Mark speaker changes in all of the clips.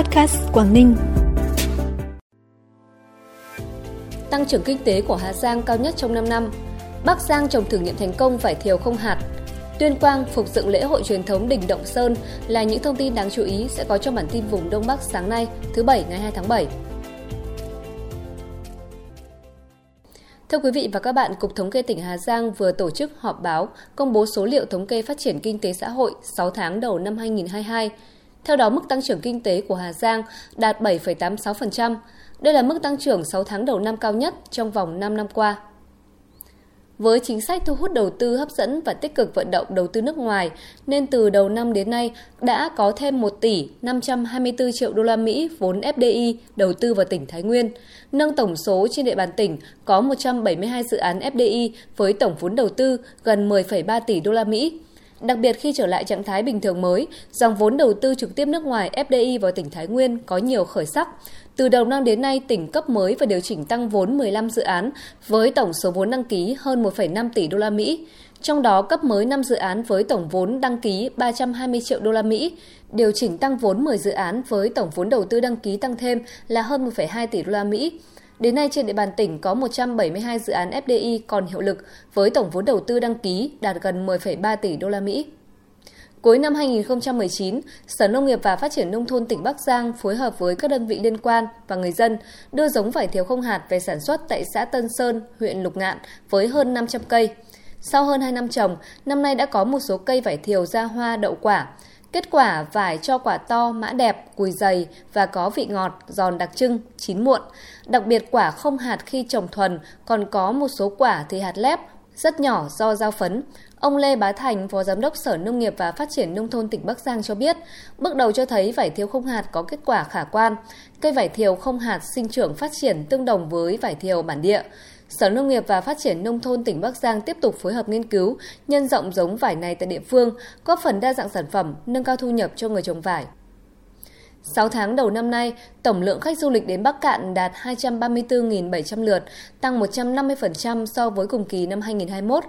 Speaker 1: Podcast Quảng Ninh.
Speaker 2: Tăng trưởng kinh tế của Hà Giang cao nhất trong 5 năm. Bắc Giang trồng thử nghiệm thành công vải thiều không hạt. Tuyên Quang phục dựng lễ hội truyền thống đỉnh Động Sơn là những thông tin đáng chú ý sẽ có trong bản tin vùng Đông Bắc sáng nay, thứ Bảy ngày 2 tháng 7. Thưa quý vị và các bạn, Cục Thống kê tỉnh Hà Giang vừa tổ chức họp báo công bố số liệu thống kê phát triển kinh tế xã hội 6 tháng đầu năm 2022. Theo đó, mức tăng trưởng kinh tế của Hà Giang đạt 7,86%. Đây là mức tăng trưởng 6 tháng đầu năm cao nhất trong vòng 5 năm qua. Với chính sách thu hút đầu tư hấp dẫn và tích cực vận động đầu tư nước ngoài, nên từ đầu năm đến nay đã có thêm 1 tỷ 524 triệu đô la Mỹ vốn FDI đầu tư vào tỉnh Thái Nguyên, nâng tổng số trên địa bàn tỉnh có 172 dự án FDI với tổng vốn đầu tư gần 10,3 tỷ đô la Mỹ. Đặc biệt khi trở lại trạng thái bình thường mới, dòng vốn đầu tư trực tiếp nước ngoài FDI vào tỉnh Thái Nguyên có nhiều khởi sắc. Từ đầu năm đến nay, tỉnh cấp mới và điều chỉnh tăng vốn 15 dự án với tổng số vốn đăng ký hơn 1,5 tỷ đô la Mỹ. Trong đó cấp mới 5 dự án với tổng vốn đăng ký 320 triệu đô la Mỹ, điều chỉnh tăng vốn 10 dự án với tổng vốn đầu tư đăng ký tăng thêm là hơn 1,2 tỷ đô la Mỹ. Đến nay trên địa bàn tỉnh có 172 dự án FDI còn hiệu lực với tổng vốn đầu tư đăng ký đạt gần 10,3 tỷ đô la Mỹ. Cuối năm 2019, Sở Nông nghiệp và Phát triển Nông thôn tỉnh Bắc Giang phối hợp với các đơn vị liên quan và người dân đưa giống vải thiều không hạt về sản xuất tại xã Tân Sơn, huyện Lục Ngạn với hơn 500 cây. Sau hơn 2 năm trồng, năm nay đã có một số cây vải thiều ra hoa đậu quả. Kết quả vải cho quả to, mã đẹp, cùi dày và có vị ngọt, giòn đặc trưng, chín muộn. Đặc biệt quả không hạt khi trồng thuần, còn có một số quả thì hạt lép, rất nhỏ do giao phấn. Ông Lê Bá Thành, Phó Giám đốc Sở Nông nghiệp và Phát triển Nông thôn tỉnh Bắc Giang cho biết, bước đầu cho thấy vải thiều không hạt có kết quả khả quan. Cây vải thiều không hạt sinh trưởng phát triển tương đồng với vải thiều bản địa. Sở Nông nghiệp và Phát triển Nông thôn tỉnh Bắc Giang tiếp tục phối hợp nghiên cứu, nhân rộng giống vải này tại địa phương, góp phần đa dạng sản phẩm, nâng cao thu nhập cho người trồng vải. 6 tháng đầu năm nay, tổng lượng khách du lịch đến Bắc Cạn đạt 234.700 lượt, tăng 150% so với cùng kỳ năm 2021.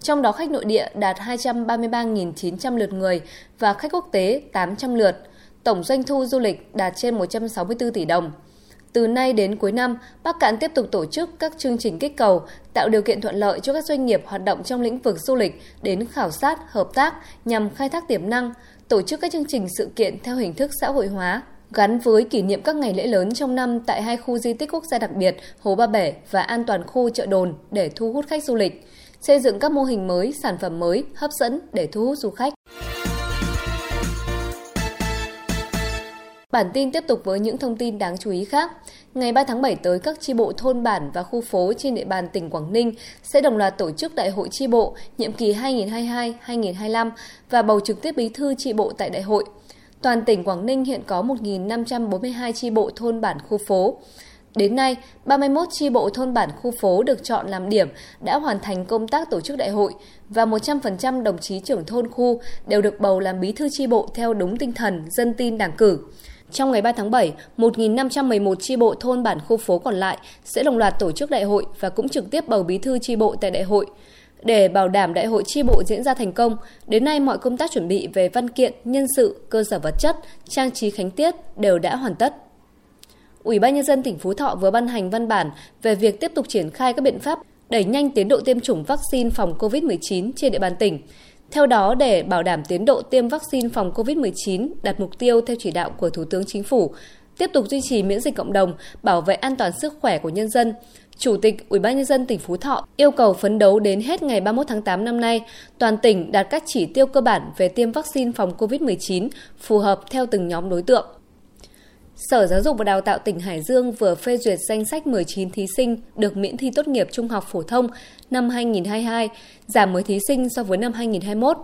Speaker 2: Trong đó khách nội địa đạt 233.900 lượt người và khách quốc tế 800 lượt. Tổng doanh thu du lịch đạt trên 164 tỷ đồng. Từ nay đến cuối năm, Bắc Cạn tiếp tục tổ chức các chương trình kích cầu, tạo điều kiện thuận lợi cho các doanh nghiệp hoạt động trong lĩnh vực du lịch đến khảo sát, hợp tác nhằm khai thác tiềm năng, tổ chức các chương trình sự kiện theo hình thức xã hội hóa, gắn với kỷ niệm các ngày lễ lớn trong năm tại hai khu di tích quốc gia đặc biệt Hồ Ba Bể và An toàn khu chợ đồn để thu hút khách du lịch, xây dựng các mô hình mới, sản phẩm mới hấp dẫn để thu hút du khách. Bản tin tiếp tục với những thông tin đáng chú ý khác. Ngày 3 tháng 7 tới, các chi bộ thôn bản và khu phố trên địa bàn tỉnh Quảng Ninh sẽ đồng loạt tổ chức Đại hội chi bộ nhiệm kỳ 2022-2025 và bầu trực tiếp bí thư chi bộ tại đại hội. Toàn tỉnh Quảng Ninh hiện có 1.542 chi bộ thôn bản khu phố. Đến nay, 31 chi bộ thôn bản khu phố được chọn làm điểm đã hoàn thành công tác tổ chức đại hội và 100% đồng chí trưởng thôn khu đều được bầu làm bí thư chi bộ theo đúng tinh thần dân tin đảng cử. Trong ngày 3 tháng 7, 1.511 chi bộ thôn bản khu phố còn lại sẽ đồng loạt tổ chức đại hội và cũng trực tiếp bầu bí thư chi bộ tại đại hội. Để bảo đảm đại hội chi bộ diễn ra thành công, đến nay mọi công tác chuẩn bị về văn kiện, nhân sự, cơ sở vật chất, trang trí khánh tiết đều đã hoàn tất. Ủy ban nhân dân tỉnh Phú Thọ vừa ban hành văn bản về việc tiếp tục triển khai các biện pháp đẩy nhanh tiến độ tiêm chủng vaccine phòng COVID-19 trên địa bàn tỉnh. Theo đó, để bảo đảm tiến độ tiêm vaccine phòng COVID-19 đạt mục tiêu theo chỉ đạo của Thủ tướng Chính phủ, tiếp tục duy trì miễn dịch cộng đồng, bảo vệ an toàn sức khỏe của nhân dân. Chủ tịch Ủy ban nhân dân tỉnh Phú Thọ yêu cầu phấn đấu đến hết ngày 31 tháng 8 năm nay, toàn tỉnh đạt các chỉ tiêu cơ bản về tiêm vaccine phòng COVID-19 phù hợp theo từng nhóm đối tượng. Sở Giáo dục và Đào tạo tỉnh Hải Dương vừa phê duyệt danh sách 19 thí sinh được miễn thi tốt nghiệp trung học phổ thông năm 2022, giảm 10 thí sinh so với năm 2021.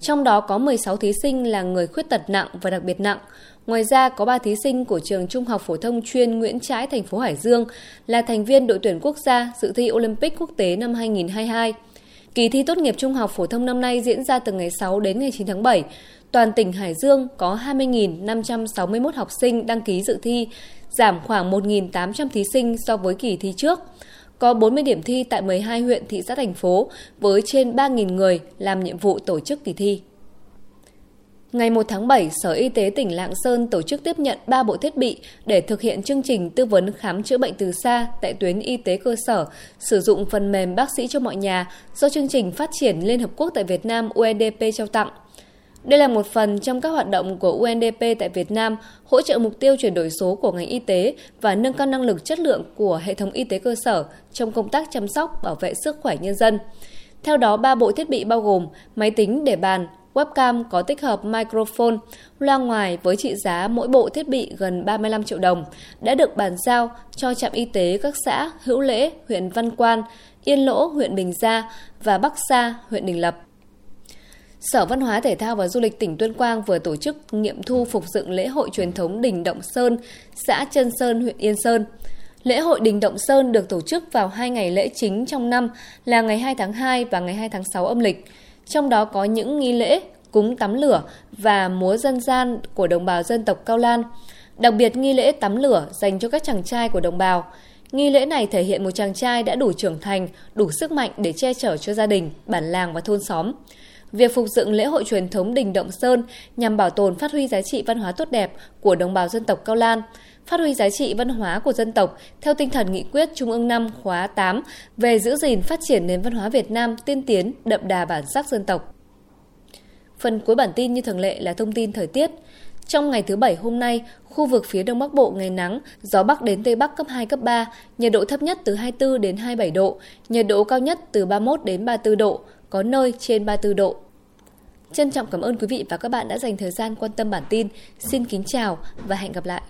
Speaker 2: Trong đó có 16 thí sinh là người khuyết tật nặng và đặc biệt nặng. Ngoài ra có 3 thí sinh của trường Trung học phổ thông chuyên Nguyễn Trãi thành phố Hải Dương là thành viên đội tuyển quốc gia dự thi Olympic quốc tế năm 2022. Kỳ thi tốt nghiệp trung học phổ thông năm nay diễn ra từ ngày 6 đến ngày 9 tháng 7. Toàn tỉnh Hải Dương có 20.561 học sinh đăng ký dự thi, giảm khoảng 1.800 thí sinh so với kỳ thi trước. Có 40 điểm thi tại 12 huyện thị xã thành phố với trên 3.000 người làm nhiệm vụ tổ chức kỳ thi. Ngày 1 tháng 7, Sở Y tế tỉnh Lạng Sơn tổ chức tiếp nhận 3 bộ thiết bị để thực hiện chương trình tư vấn khám chữa bệnh từ xa tại tuyến y tế cơ sở, sử dụng phần mềm bác sĩ cho mọi nhà do chương trình phát triển Liên Hợp Quốc tại Việt Nam UNDP trao tặng. Đây là một phần trong các hoạt động của UNDP tại Việt Nam hỗ trợ mục tiêu chuyển đổi số của ngành y tế và nâng cao năng lực chất lượng của hệ thống y tế cơ sở trong công tác chăm sóc, bảo vệ sức khỏe nhân dân. Theo đó, ba bộ thiết bị bao gồm máy tính để bàn, webcam có tích hợp microphone, loa ngoài với trị giá mỗi bộ thiết bị gần 35 triệu đồng đã được bàn giao cho trạm y tế các xã Hữu Lễ, huyện Văn Quan, Yên Lỗ, huyện Bình Gia và Bắc Sa, huyện Đình Lập. Sở Văn hóa Thể thao và Du lịch tỉnh Tuyên Quang vừa tổ chức nghiệm thu phục dựng lễ hội truyền thống Đình Động Sơn, xã Trân Sơn, huyện Yên Sơn. Lễ hội Đình Động Sơn được tổ chức vào hai ngày lễ chính trong năm là ngày 2 tháng 2 và ngày 2 tháng 6 âm lịch. Trong đó có những nghi lễ cúng tắm lửa và múa dân gian của đồng bào dân tộc Cao Lan. Đặc biệt nghi lễ tắm lửa dành cho các chàng trai của đồng bào. Nghi lễ này thể hiện một chàng trai đã đủ trưởng thành, đủ sức mạnh để che chở cho gia đình, bản làng và thôn xóm. Việc phục dựng lễ hội truyền thống Đình Động Sơn nhằm bảo tồn phát huy giá trị văn hóa tốt đẹp của đồng bào dân tộc Cao Lan, phát huy giá trị văn hóa của dân tộc theo tinh thần nghị quyết Trung ương 5 khóa 8 về giữ gìn phát triển nền văn hóa Việt Nam tiên tiến, đậm đà bản sắc dân tộc. Phần cuối bản tin như thường lệ là thông tin thời tiết. Trong ngày thứ Bảy hôm nay, khu vực phía Đông Bắc Bộ ngày nắng, gió Bắc đến Tây Bắc cấp 2, cấp 3, nhiệt độ thấp nhất từ 24 đến 27 độ, nhiệt độ cao nhất từ 31 đến 34 độ, có nơi trên 34 độ. Trân trọng cảm ơn quý vị và các bạn đã dành thời gian quan tâm bản tin. Xin kính chào và hẹn gặp lại.